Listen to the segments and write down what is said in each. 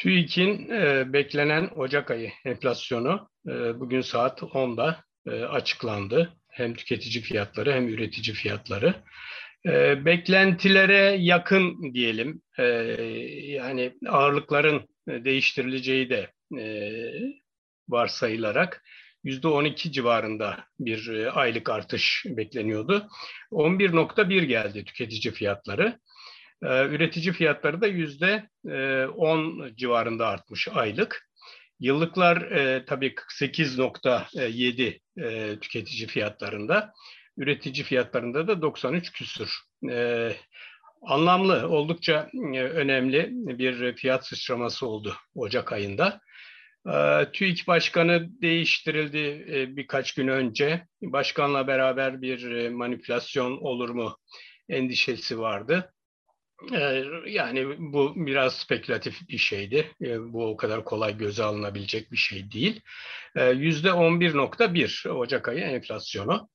TÜİK'in e, beklenen Ocak ayı enflasyonu e, bugün saat 10'da e, açıklandı. Hem tüketici fiyatları hem üretici fiyatları. E, beklentilere yakın diyelim. E, yani ağırlıkların değiştirileceği de e, varsayılarak %12 civarında bir e, aylık artış bekleniyordu. 11.1 geldi tüketici fiyatları. Ee, üretici fiyatları da yüzde 10 e, civarında artmış aylık. Yıllıklar e, tabii 48.7 e, tüketici fiyatlarında. Üretici fiyatlarında da 93 küsür. E, anlamlı, oldukça e, önemli bir fiyat sıçraması oldu Ocak ayında. E, TÜİK Başkanı değiştirildi e, birkaç gün önce. Başkanla beraber bir e, manipülasyon olur mu endişesi vardı. Ee, yani bu biraz spekülatif bir şeydi. Ee, bu o kadar kolay göze alınabilecek bir şey değil. Ee, yüzde 11.1 Ocak ayı enflasyonu.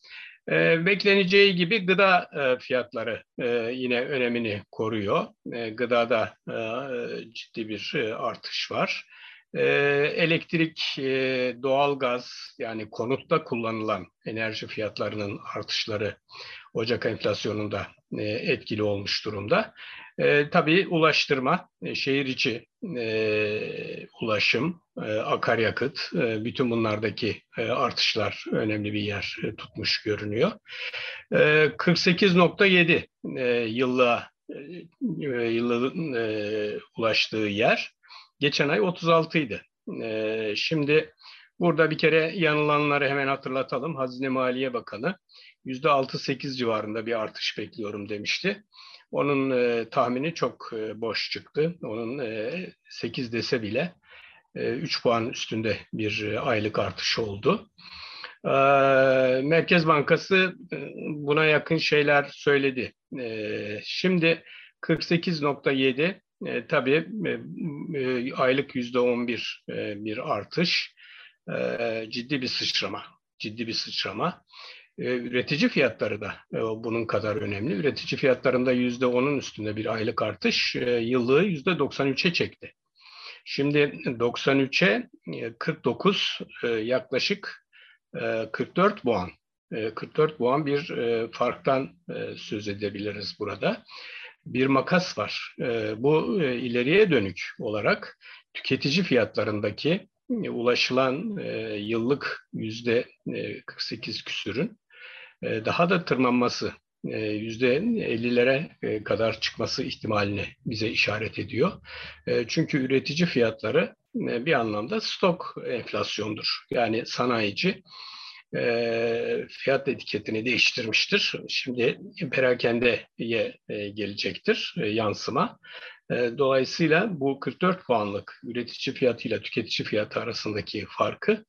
Bekleneceği gibi gıda e, fiyatları e, yine önemini koruyor. Gıdada e, ciddi bir artış var. Elektrik, doğalgaz yani konutta kullanılan enerji fiyatlarının artışları Ocak enflasyonunda etkili olmuş durumda. E, tabii ulaştırma, e, şehir içi e, ulaşım, e, akaryakıt, e, bütün bunlardaki e, artışlar önemli bir yer e, tutmuş görünüyor. E, 48.7 e, yıllığa e, yılın e, ulaştığı yer. Geçen ay 36 idi. E, şimdi burada bir kere yanılanları hemen hatırlatalım. Hazine Maliye Bakanı %6-8 civarında bir artış bekliyorum demişti. Onun e, tahmini çok e, boş çıktı. Onun e, 8 dese bile e, 3 puan üstünde bir e, aylık artış oldu. E, Merkez Bankası e, buna yakın şeyler söyledi. E, şimdi 48.7 e, tabii e, e, aylık %11 e, bir artış. E, ciddi bir sıçrama. Ciddi bir sıçrama. E, üretici fiyatları da e, bunun kadar önemli. Üretici fiyatlarında yüzde onun üstünde bir aylık artış e, yıllığı yüzde 93'e çekti. Şimdi 93'e 49 yaklaşık 44 puan 44 puan bir farktan söz edebiliriz burada. Bir makas var. Bu ileriye dönük olarak tüketici fiyatlarındaki ulaşılan yıllık yüzde 48 küsürün e, daha da tırmanması, e, yüzde 50'lere e, kadar çıkması ihtimalini bize işaret ediyor. Çünkü üretici fiyatları bir anlamda stok enflasyondur. Yani sanayici fiyat etiketini değiştirmiştir. Şimdi perakendeye gelecektir yansıma. Dolayısıyla bu 44 puanlık üretici fiyatıyla tüketici fiyatı arasındaki farkı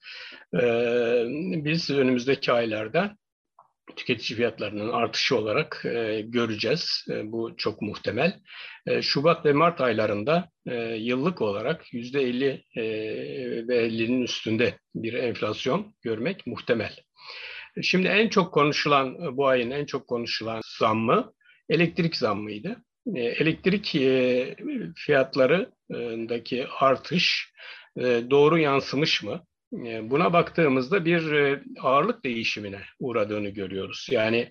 biz önümüzdeki aylarda tüketici fiyatlarının artışı olarak e, göreceğiz. E, bu çok muhtemel. E, Şubat ve Mart aylarında e, yıllık olarak yüzde 50 e, ve 50'nin üstünde bir enflasyon görmek muhtemel. Şimdi en çok konuşulan, bu ayın en çok konuşulan zammı elektrik zammıydı. E, elektrik e, fiyatlarındaki artış e, doğru yansımış mı? E, buna baktığımızda bir e, ağırlık değişimine uğradığını görüyoruz. Yani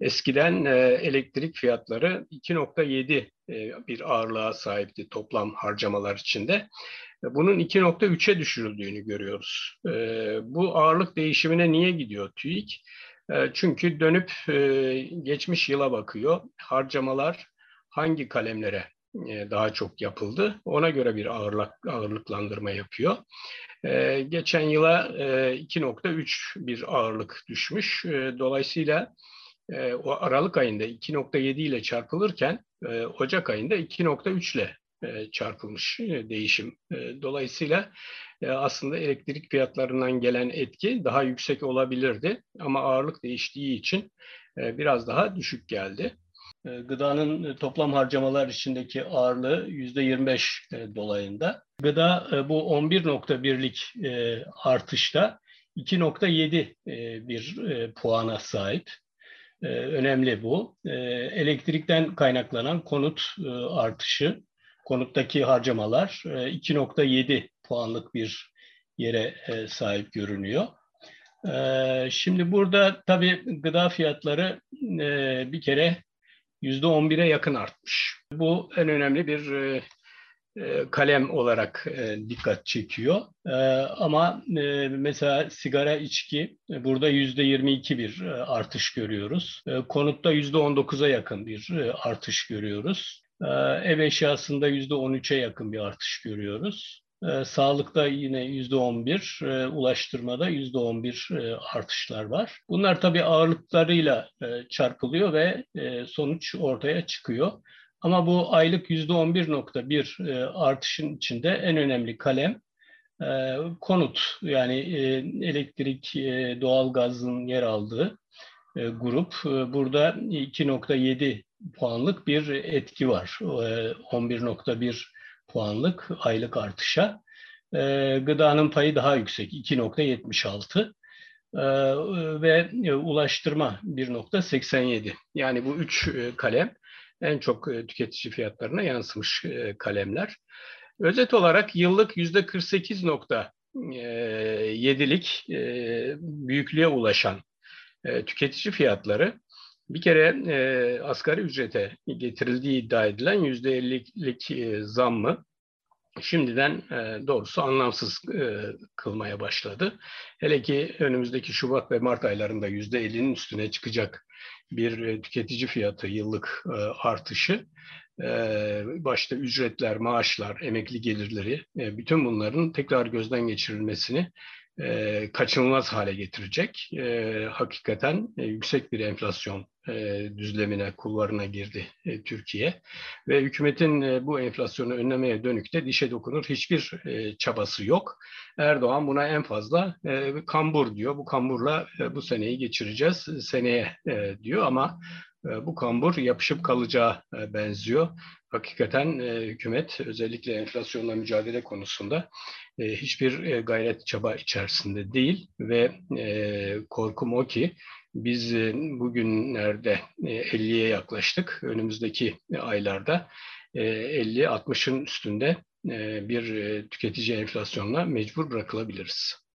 eskiden e, elektrik fiyatları 2.7 bir ağırlığa sahipti toplam harcamalar içinde. Bunun 2.3'e düşürüldüğünü görüyoruz. Bu ağırlık değişimine niye gidiyor TÜİK? Çünkü dönüp geçmiş yıla bakıyor. Harcamalar hangi kalemlere daha çok yapıldı. Ona göre bir ağırlık, ağırlıklandırma yapıyor. Geçen yıla e, 2.3 bir ağırlık düşmüş. Dolayısıyla o Aralık ayında 2.7 ile çarpılırken Ocak ayında 2.3 ile çarpılmış değişim. Dolayısıyla aslında elektrik fiyatlarından gelen etki daha yüksek olabilirdi ama ağırlık değiştiği için biraz daha düşük geldi. E, gıdanın e, toplam harcamalar içindeki ağırlığı yüzde 25 e, dolayında. Gıda bu 11.1'lik artışta 2.7 bir puana sahip. Önemli bu. Elektrikten kaynaklanan konut artışı, konuttaki harcamalar 2.7 puanlık bir yere sahip görünüyor. Şimdi burada tabii gıda fiyatları bir kere %11'e yakın artmış. Bu en önemli bir kalem olarak dikkat çekiyor. Ama mesela sigara, içki burada yüzde 22 bir artış görüyoruz. Konutta yüzde 19'a yakın bir artış görüyoruz. Ev eşyasında yüzde 13'e yakın bir artış görüyoruz. Sağlıkta yine yüzde 11, ulaştırmada yüzde 11 artışlar var. Bunlar tabii ağırlıklarıyla çarpılıyor ve sonuç ortaya çıkıyor. Ama bu aylık yüzde 11.1 e, artışın içinde en önemli kalem e, konut yani e, elektrik, e, doğalgazın yer aldığı e, grup. E, burada 2.7 puanlık bir etki var. E, 11.1 puanlık aylık artışa. E, gıdanın payı daha yüksek 2.76 e, ve e, ulaştırma 1.87. Yani bu üç e, kalem en çok e, tüketici fiyatlarına yansımış kalemler. Özet olarak yıllık yüzde 48.7'lik e, büyüklüğe ulaşan tüketici fiyatları bir kere asgari ücrete getirildiği iddia edilen yüzde 50'lik zammı şimdiden doğrusu anlamsız kılmaya başladı. Hele ki önümüzdeki Şubat ve Mart aylarında yüzde 50'nin üstüne çıkacak bir e, tüketici fiyatı yıllık e, artışı e, başta ücretler, maaşlar, emekli gelirleri bütün bunların tekrar gözden geçirilmesini kaçınılmaz hale getirecek. Hakikaten yüksek bir enflasyon düzlemine, kulvarına girdi Türkiye. Ve hükümetin bu enflasyonu önlemeye dönük de dişe dokunur hiçbir çabası yok. Erdoğan buna en fazla kambur diyor. Bu kamburla bu seneyi geçireceğiz, seneye diyor ama bu kambur yapışıp kalacağı benziyor. Hakikaten hükümet özellikle enflasyonla mücadele konusunda hiçbir gayret çaba içerisinde değil ve korkum o ki biz bugünlerde 50'ye yaklaştık. Önümüzdeki aylarda 50-60'ın üstünde bir tüketici enflasyonla mecbur bırakılabiliriz.